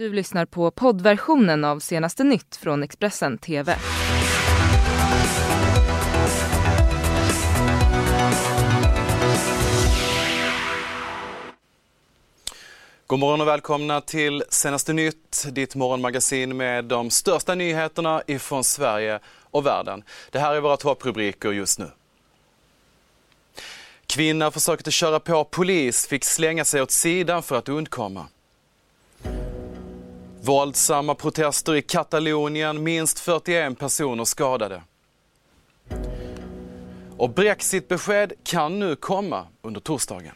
Du lyssnar på poddversionen av senaste nytt från Expressen TV. God morgon och välkomna till senaste nytt, ditt morgonmagasin med de största nyheterna ifrån Sverige och världen. Det här är våra topprubriker just nu. Kvinna försökte köra på polis, fick slänga sig åt sidan för att undkomma. Våldsamma protester i Katalonien, minst 41 personer skadade. Och Brexitbesked kan nu komma under torsdagen.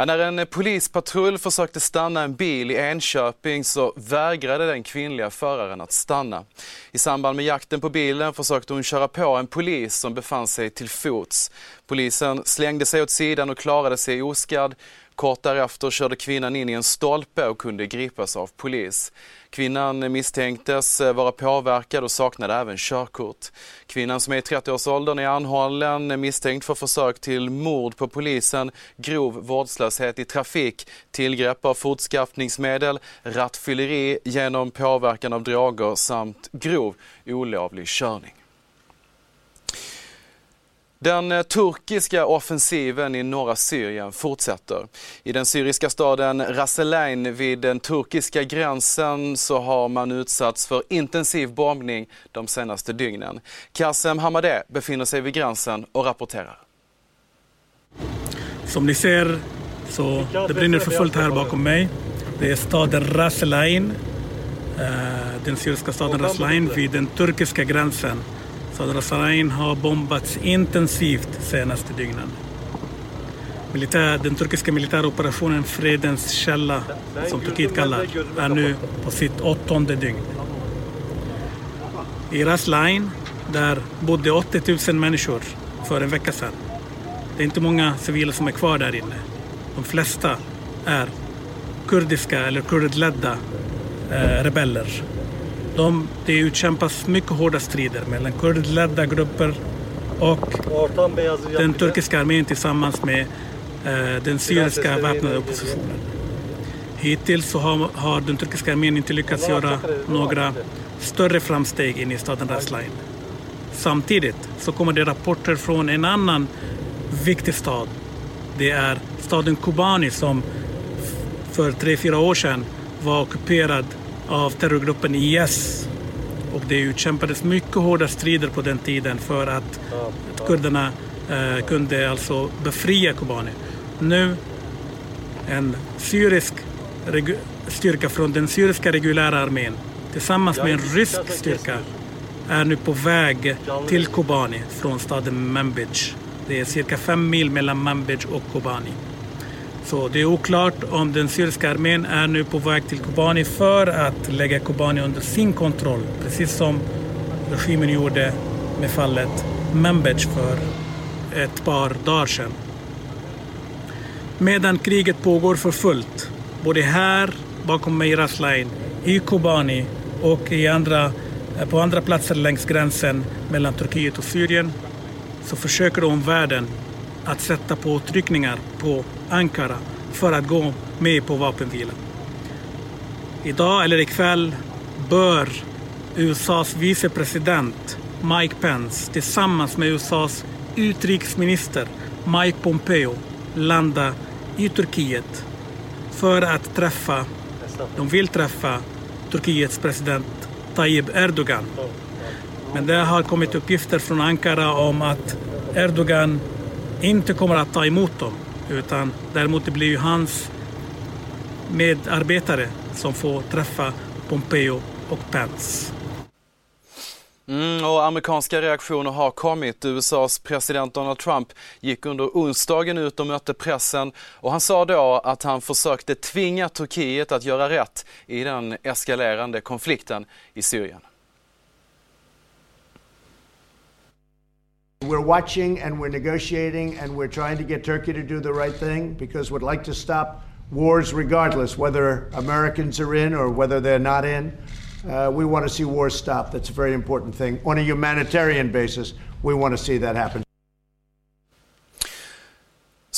Ja, när en polispatrull försökte stanna en bil i Enköping så vägrade den kvinnliga föraren att stanna. I samband med jakten på bilen försökte hon köra på en polis som befann sig till fots. Polisen slängde sig åt sidan och klarade sig oskadd. Kort därefter körde kvinnan in i en stolpe och kunde gripas av polis. Kvinnan misstänktes eh, vara påverkad och saknade även körkort. Kvinnan som är i 30-årsåldern är anhållen eh, misstänkt för försök till mord på polisen, grov vårdslöshet i trafik, tillgrepp av fortskaffningsmedel, rattfylleri genom påverkan av droger samt grov olovlig körning. Den eh, turkiska offensiven i norra Syrien fortsätter. I den syriska staden Raselain vid den turkiska gränsen så har man utsatts för intensiv bombning de senaste dygnen. Kassem Hamadeh befinner sig vid gränsen och rapporterar. Som ni ser så det brinner för fullt här bakom mig. Det är staden Raselain, eh, den syriska staden Raselain vid den turkiska gränsen Södra Sarain har bombats intensivt senaste dygnen. Militär, den turkiska militäroperationen Fredens källa, som Turkiet kallar, är nu på sitt åttonde dygn. I Raslain, där bodde 80 000 människor för en vecka sedan. Det är inte många civila som är kvar där inne. De flesta är kurdiska eller kurdledda eh, rebeller de, det utkämpas mycket hårda strider mellan kurdledda grupper och den turkiska armén tillsammans med eh, den syriska väpnade oppositionen. Hittills så har, har, den turkiska armén inte lyckats göra några större framsteg in i staden Raslain. Samtidigt så kommer det rapporter från en annan viktig stad. Det är staden Kobani som för tre, fyra år sedan var ockuperad av terrorgruppen IS. Och det utkämpades mycket hårda strider på den tiden för att, kurderna eh, kunde alltså befria Kobani. Nu en syrisk styrka från den syriska reguljära armén tillsammans med en rysk styrka är nu på väg till Kobani från staden Manbij. Det är cirka fem mil mellan Manbij och Kobani. Så det är oklart om den syriska armén är nu på väg till Kobani för att lägga Kobani under sin kontroll, precis som regimen gjorde med fallet Membech för ett par dagar sedan. Medan kriget pågår för fullt, både här bakom mig i i Kobani och i andra, på andra platser längs gränsen mellan Turkiet och Syrien, så försöker omvärlden att sätta påtryckningar på Ankara för att gå med på vapenvilan. Idag eller ikväll bör USAs vicepresident Mike Pence tillsammans med USAs utrikesminister Mike Pompeo landa i Turkiet för att träffa, de vill träffa Turkiets president Tayyip Erdogan. Men det har kommit uppgifter från Ankara om att Erdogan inte kommer att ta emot dem utan däremot det blir ju hans medarbetare som får träffa Pompeo och Pence. Mm, och amerikanska reaktioner har kommit. USAs president Donald Trump gick under onsdagen ut och mötte pressen och han sa då att han försökte tvinga Turkiet att göra rätt i den eskalerande konflikten i Syrien. We're watching and we're negotiating and we're trying to get Turkey to do the right thing because we'd like to stop wars regardless, whether Americans are in or whether they're not in. Uh, we want to see wars stop. That's a very important thing. On a humanitarian basis, we want to see that happen.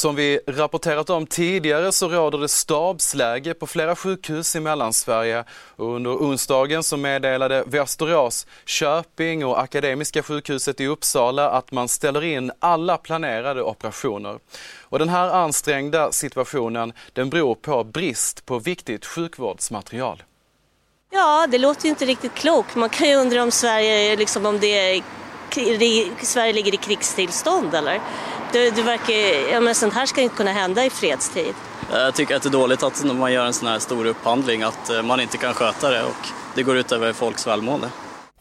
Som vi rapporterat om tidigare så råder det stabsläge på flera sjukhus i Mellansverige under onsdagen så meddelade Västerås, Köping och Akademiska sjukhuset i Uppsala att man ställer in alla planerade operationer. Och den här ansträngda situationen den beror på brist på viktigt sjukvårdsmaterial. Ja, det låter ju inte riktigt klokt. Man kan ju undra om Sverige, liksom om det är, Sverige ligger i krigstillstånd eller? Det, det verkar, ja men sånt här ska inte kunna hända i fredstid. Jag tycker att det är dåligt att när man gör en sån här stor upphandling att eh, man inte kan sköta det och det går ut över folks välmående.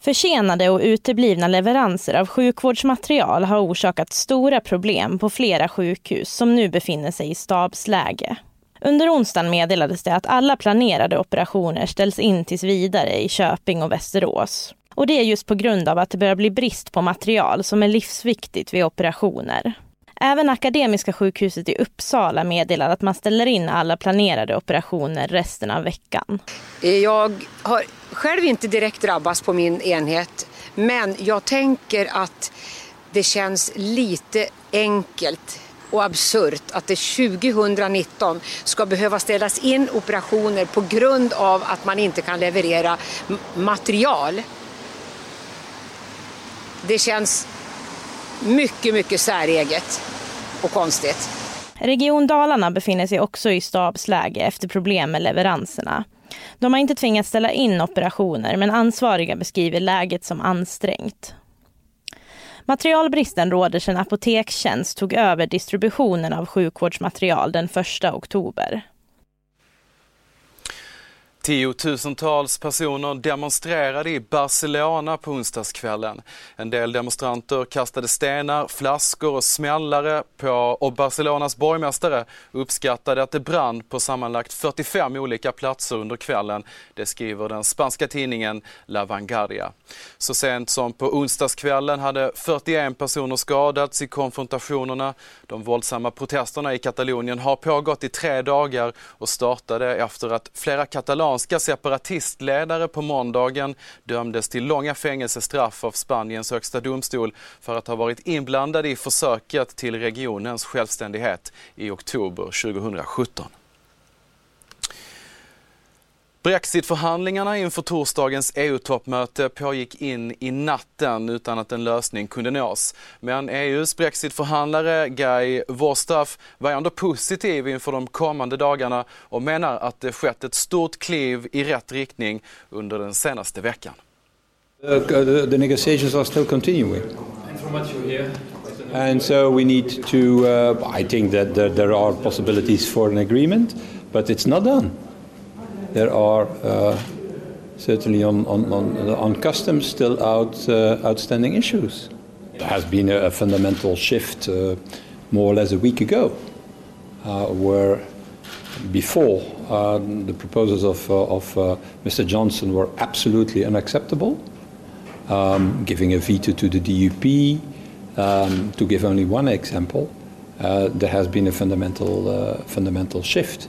Försenade och uteblivna leveranser av sjukvårdsmaterial har orsakat stora problem på flera sjukhus som nu befinner sig i stabsläge. Under onsdagen meddelades det att alla planerade operationer ställs in tills vidare i Köping och Västerås. Och det är just på grund av att det börjar bli brist på material som är livsviktigt vid operationer. Även Akademiska sjukhuset i Uppsala meddelar att man ställer in alla planerade operationer resten av veckan. Jag har själv inte direkt drabbats på min enhet, men jag tänker att det känns lite enkelt och absurt att det 2019 ska behöva ställas in operationer på grund av att man inte kan leverera material. Det känns mycket, mycket säreget och konstigt. Region Dalarna befinner sig också i stabsläge efter problem med leveranserna. De har inte tvingats ställa in operationer men ansvariga beskriver läget som ansträngt. Materialbristen råder sedan Apotekstjänst tog över distributionen av sjukvårdsmaterial den 1 oktober. Tiotusentals personer demonstrerade i Barcelona på onsdagskvällen. En del demonstranter kastade stenar, flaskor och smällare på och Barcelonas borgmästare uppskattade att det brann på sammanlagt 45 olika platser under kvällen. Det skriver den spanska tidningen La Vanguardia. Så sent som på onsdagskvällen hade 41 personer skadats i konfrontationerna. De våldsamma protesterna i Katalonien har pågått i tre dagar och startade efter att flera katalaner Iranska separatistledare på måndagen dömdes till långa fängelsestraff av Spaniens högsta domstol för att ha varit inblandade i försöket till regionens självständighet i oktober 2017. Brexitförhandlingarna inför torsdagens EU-toppmöte pågick in i natten utan att en lösning kunde nås. Men EUs brexitförhandlare Guy Verhofstadt var ändå positiv inför de kommande dagarna och menar att det skett ett stort kliv i rätt riktning under den senaste veckan. The, uh, the, the negotiations are still continuing. And from what you hear? And so we need to, uh, I think that there, there are possibilities for an agreement, but it's not done. There are uh, certainly on, on, on, on, customs still out, uh, outstanding issues. There has been a, a fundamental shift uh, more or less a week ago, uh, where before uh, the proposals of, uh, of Mr. Johnson were absolutely unacceptable, um, giving a veto to the DUP, um, to give only one example. there has been a fundamental, fundamental shift.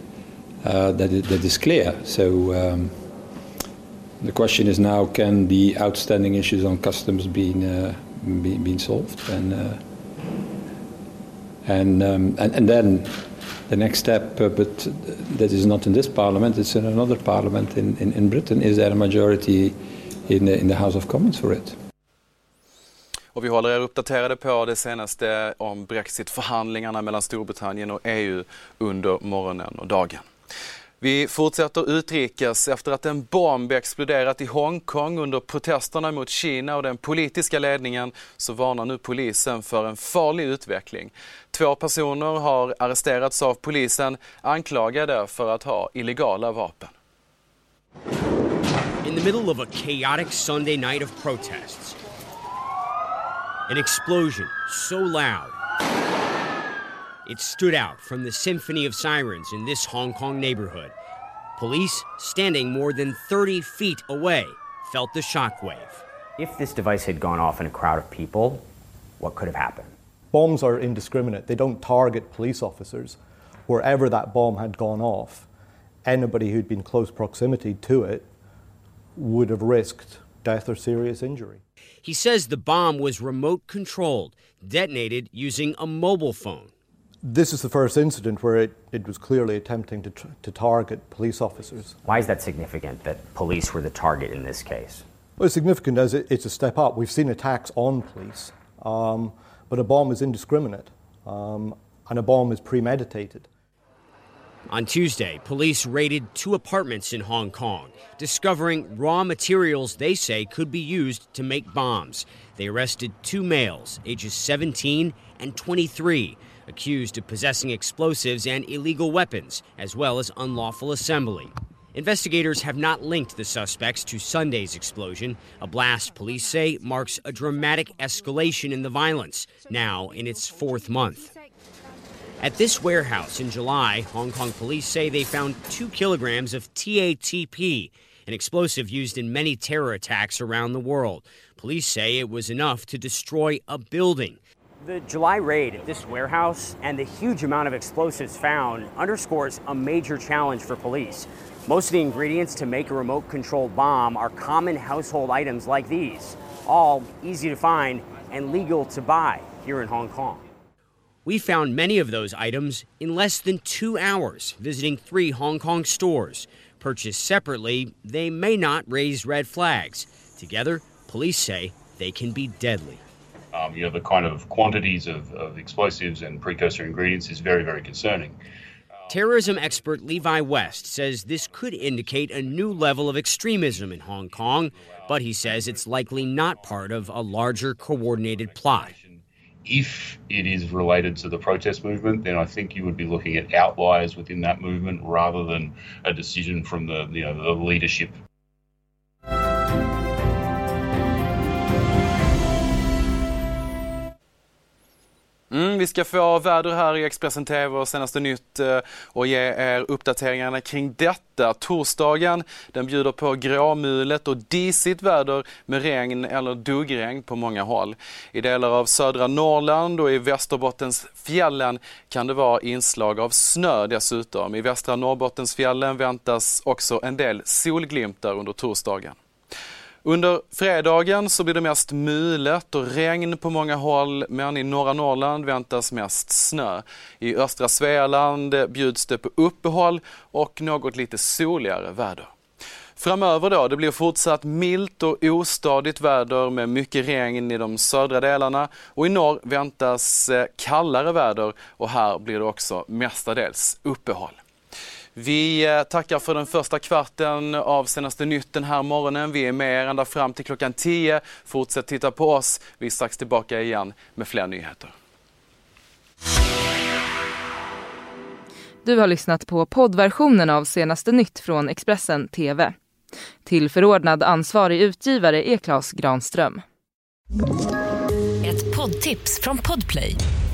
Uh, that, is, that is clear. So um, the question is now: Can the outstanding issues on customs be uh, be, been solved? And uh, and, um, and and then the next step, uh, but that is not in this parliament; it's in another parliament in, in, in Britain. Is there a majority in the, in the House of Commons for it? Och vi håller er uppdaterade på det senaste om Brexit-förhandlingarna mellan Storbritannien och EU under morgonen och dagen. Vi fortsätter utrikes efter att en bomb exploderat i Hongkong under protesterna mot Kina och den politiska ledningen så varnar nu polisen för en farlig utveckling. Två personer har arresterats av polisen anklagade för att ha illegala vapen. In the middle of a chaotic Sunday night of protests, an explosion so loud It stood out from the symphony of sirens in this Hong Kong neighborhood. Police, standing more than 30 feet away, felt the shockwave. If this device had gone off in a crowd of people, what could have happened? Bombs are indiscriminate, they don't target police officers. Wherever that bomb had gone off, anybody who'd been close proximity to it would have risked death or serious injury. He says the bomb was remote controlled, detonated using a mobile phone. This is the first incident where it, it was clearly attempting to, tr- to target police officers. Why is that significant that police were the target in this case? Well, it's significant as it, it's a step up. We've seen attacks on police, um, but a bomb is indiscriminate um, and a bomb is premeditated. On Tuesday, police raided two apartments in Hong Kong, discovering raw materials they say could be used to make bombs. They arrested two males, ages 17 and 23, accused of possessing explosives and illegal weapons, as well as unlawful assembly. Investigators have not linked the suspects to Sunday's explosion, a blast police say marks a dramatic escalation in the violence, now in its fourth month. At this warehouse in July, Hong Kong police say they found two kilograms of TATP, an explosive used in many terror attacks around the world. Police say it was enough to destroy a building. The July raid at this warehouse and the huge amount of explosives found underscores a major challenge for police. Most of the ingredients to make a remote controlled bomb are common household items like these, all easy to find and legal to buy here in Hong Kong. We found many of those items in less than two hours visiting three Hong Kong stores. Purchased separately, they may not raise red flags. Together, police say they can be deadly. Um, you know, the kind of quantities of, of explosives and precursor ingredients is very, very concerning. Terrorism expert Levi West says this could indicate a new level of extremism in Hong Kong, but he says it's likely not part of a larger coordinated plot. If it is related to the protest movement, then I think you would be looking at outliers within that movement rather than a decision from the, you know, the leadership Mm, vi ska få väder här i Expressen TV och senaste nytt eh, och ge er uppdateringarna kring detta. Torsdagen den bjuder på gråmulet och disigt väder med regn eller duggregn på många håll. I delar av södra Norrland och i Västerbottens fjällen kan det vara inslag av snö dessutom. I västra Norrbottensfjällen väntas också en del solglimtar under torsdagen. Under fredagen så blir det mest mulet och regn på många håll men i norra Norrland väntas mest snö. I östra Svealand bjuds det på uppehåll och något lite soligare väder. Framöver då, det blir fortsatt milt och ostadigt väder med mycket regn i de södra delarna och i norr väntas eh, kallare väder och här blir det också mestadels uppehåll. Vi tackar för den första kvarten av senaste nytt den här morgonen. Vi är med er ända fram till klockan 10. Fortsätt titta på oss. Vi är strax tillbaka igen med fler nyheter. Du har lyssnat på poddversionen av senaste nytt från Expressen TV. Till förordnad ansvarig utgivare är Klas Granström. Ett poddtips från Podplay.